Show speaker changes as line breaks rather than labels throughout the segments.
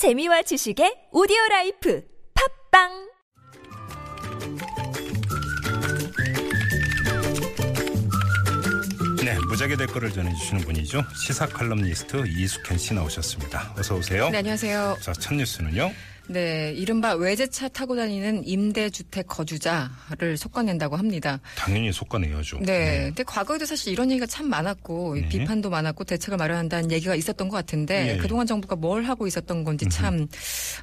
재미와 지식의 오디오 라이프 팟빵
네, 무적의 댓글을 전해주시는 분이죠. 시사 칼럼니스트 이숙현 씨 나오셨습니다. 어서 오세요.
네, 안녕하세요.
자, 첫 뉴스는요.
네, 이른바 외제차 타고 다니는 임대주택 거주자를 솎아낸다고 합니다.
당연히 솎아내야죠.
네, 근데 과거에도 사실 이런 얘기가 참 많았고
네.
비판도 많았고 대책을 마련한다는 얘기가 있었던 것 같은데
예.
그동안 정부가 뭘 하고 있었던 건지 참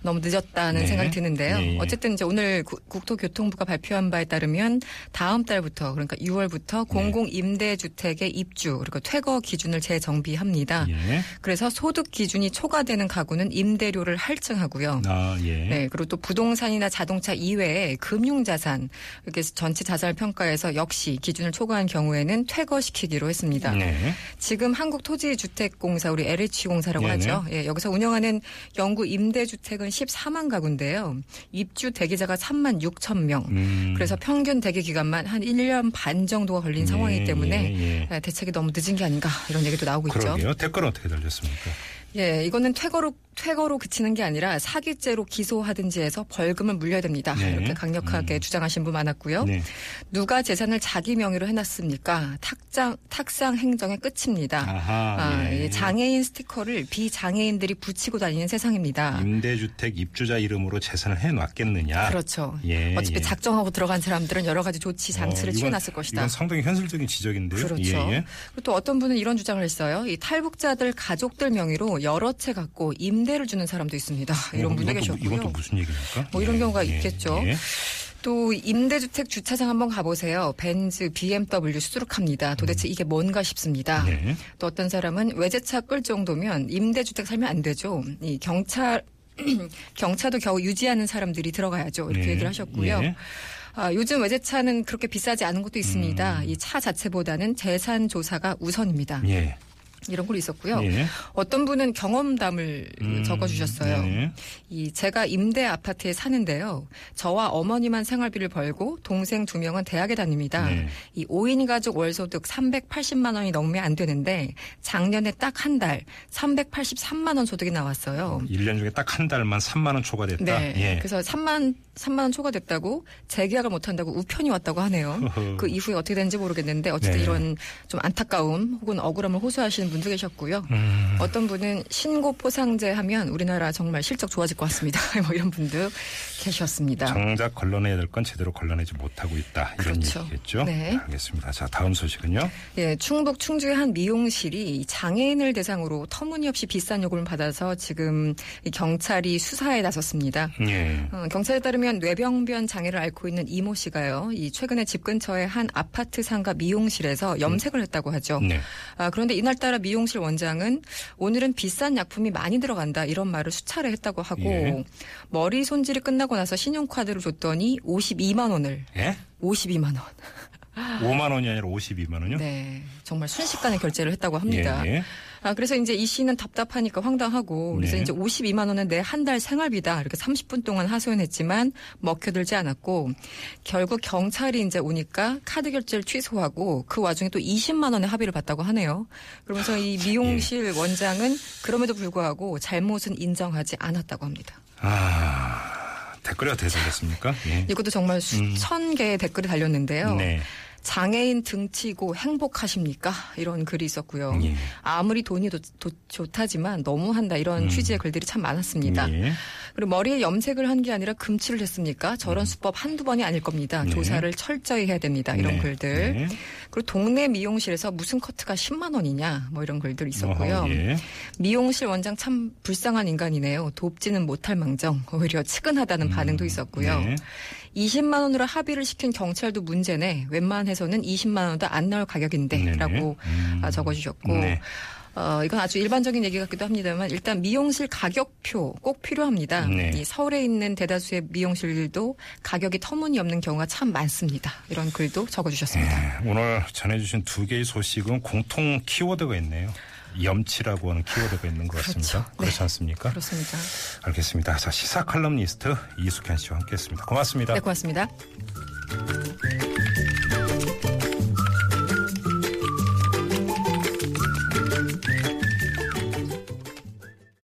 너무 늦었다는
네.
생각이 드는데요.
예.
어쨌든 이제 오늘 구- 국토교통부가 발표한 바에 따르면 다음 달부터 그러니까 6월부터 공공 임대주택의 입주 그리고 퇴거 기준을 재정비합니다.
예.
그래서 소득 기준이 초과되는 가구는 임대료를 할증하고요.
아, 예.
네, 그리고 또 부동산이나 자동차 이외에 금융자산 이렇게 전체 자산을 평가해서 역시 기준을 초과한 경우에는 퇴거시키기로 했습니다.
네.
지금 한국토지주택공사 우리 LH공사라고
네네.
하죠. 예, 여기서 운영하는 영구 임대주택은 14만 가구인데요. 입주 대기자가 3만 6천 명.
음.
그래서 평균 대기 기간만 한 1년 반 정도가 걸린
예,
상황이기 때문에
예, 예.
예, 대책이 너무 늦은 게 아닌가 이런 얘기도 나오고 있죠.
그러게요. 댓글은 어떻게 달렸습니까?
예, 이거는 퇴거로 퇴거로 그치는 게 아니라 사기죄로 기소하든지 해서 벌금을 물려야 됩니다.
네.
이렇게 강력하게 주장하신 분 많았고요.
네.
누가 재산을 자기 명의로 해놨습니까? 탁장 탁상 행정의 끝입니다.
아하.
아,
예.
이 장애인 스티커를 비장애인들이 붙이고 다니는 세상입니다.
임대주택 입주자 이름으로 재산을 해놨겠느냐.
그렇죠.
예,
어차피
예.
작정하고 들어간 사람들은 여러 가지 조치 장치를
어, 이건-
취해놨을 것이다.
이건 상당히 현실적인 지적인데요.
그렇죠.
예, 예.
그리고 또 어떤 분은 이런 주장을 했어요. 이 탈북자들 가족들 명의로 여러 채 갖고 임 대를 주는 사람도 있습니다. 이런
어,
분도
이건 또-
계셨고요.
이건 또 무슨 얘기입니까?
뭐 이런 경우가 있겠죠.
예.
또 임대주택 주차장 한번 가보세요. 벤츠, BMW 수두룩합니다. 도대체 이게 뭔가 싶습니다.
예.
또 어떤 사람은 외제차 끌 정도면 임대주택 살면 안 되죠. 이 경찰 경차도 겨우 유지하는 사람들이 들어가야죠. 이렇게
예.
얘기를 하셨고요.
예.
아, 요즘 외제차는 그렇게 비싸지 않은 것도 있습니다. 이차 자체보다는 재산 조사가 우선입니다.
예.
이런 걸 있었고요.
예.
어떤 분은 경험담을
음,
적어주셨어요.
네.
이 제가 임대 아파트에 사는데요. 저와 어머니만 생활비를 벌고 동생 두 명은 대학에 다닙니다.
네.
이 5인 가족 월소득 380만 원이 넘으면 안 되는데 작년에 딱 한 달 383만 원 소득이 나왔어요.
1년 중에 딱 한 달만 3만 원 초과됐다.
네.
예.
그래서 3만 3만 원 초과됐다고 재계약을 못 한다고 우편이 왔다고 하네요. 그 이후에 어떻게 됐는지 모르겠는데 어쨌든
네.
이런 좀 안타까움 혹은 억울함을 호소하시는 분도 계셨고요.
음.
어떤 분은 신고 포상제 하면 우리나라 정말 실적 좋아질 것 같습니다. 뭐 이런 분도 계셨습니다.
정작 걸러내야 될 건 제대로 걸러내지 못하고 있다. 이런
그렇죠.
얘기겠죠.
네.
알겠습니다. 자, 다음 소식은요.
예, 충북 충주의 한 미용실이 장애인을 대상으로 터무니없이 비싼 요금을 받아서 지금 이 경찰이 수사에 나섰습니다.
예.
어, 경찰에 따르면 뇌병변 장애를 앓고 있는 이모 씨가요. 이 최근에 집 근처의 한 아파트 상가 미용실에서 염색을 했다고 하죠.
네.
아, 그런데 이날따라 미용실 원장은 오늘은 비싼 약품이 많이 들어간다 이런 말을 수차례 했다고 하고
예.
머리 손질이 끝나고 나서 신용카드를 줬더니 52만 원을
예?
52만 원.
5만 원이 아니라 52만 원이요?
네. 정말 순식간에 결제를 했다고 합니다.
예, 예.
아, 그래서 이제 이 씨는 답답하니까 황당하고 그래서
네.
이제 52만 원은 내 한 달 생활비다. 이렇게 30분 동안 하소연했지만 먹혀들지 않았고 결국 경찰이 이제 오니까 카드 결제를 취소하고 그 와중에 또 20만 원의 합의를 봤다고 하네요. 그러면서 이 미용실
예.
원장은 그럼에도 불구하고 잘못은 인정하지 않았다고 합니다.
아, 댓글이 어떻게 달렸습니까? 예.
이것도 정말 수천 개의 댓글이 달렸는데요.
네.
장애인 등치고 행복하십니까? 이런 글이 있었고요.
예.
아무리 돈이 도- 도- 좋다지만 너무한다 이런 취지의 글들이 참 많았습니다.
음. 예.
그리고 머리에 염색을 한 게 아니라 금칠을 했습니까? 저런 수법 한두 번이 아닐 겁니다.
네.
조사를 철저히 해야 됩니다. 이런
네.
글들.
네.
그리고 동네 미용실에서 무슨 커트가 10만 원이냐 뭐 이런 글들 있었고요.
어허, 예.
미용실 원장 참 불쌍한 인간이네요. 돕지는 못할 망정 오히려 측은하다는 반응도 있었고요.
네.
20만 원으로 합의를 시킨 경찰도 문제네. 웬만해서는 20만 원도 안 나올 가격인데라고
음.
아, 적어주셨고.
네.
어, 이건 아주 일반적인 얘기 같기도 합니다만 일단 미용실 가격표 꼭 필요합니다.
네.
이 서울에 있는 대다수의 미용실도 가격이 터무니없는 경우가 참 많습니다. 이런 글도 적어주셨습니다.
네, 오늘 전해주신 두 개의 소식은 공통 키워드가 있네요. 염치라고 하는 키워드가 있는 것 같습니다.
그렇죠. 네.
그렇지 않습니까?
그렇습니다.
알겠습니다. 자, 시사 칼럼니스트 이숙현 씨와 함께했습니다. 고맙습니다.
네, 고맙습니다.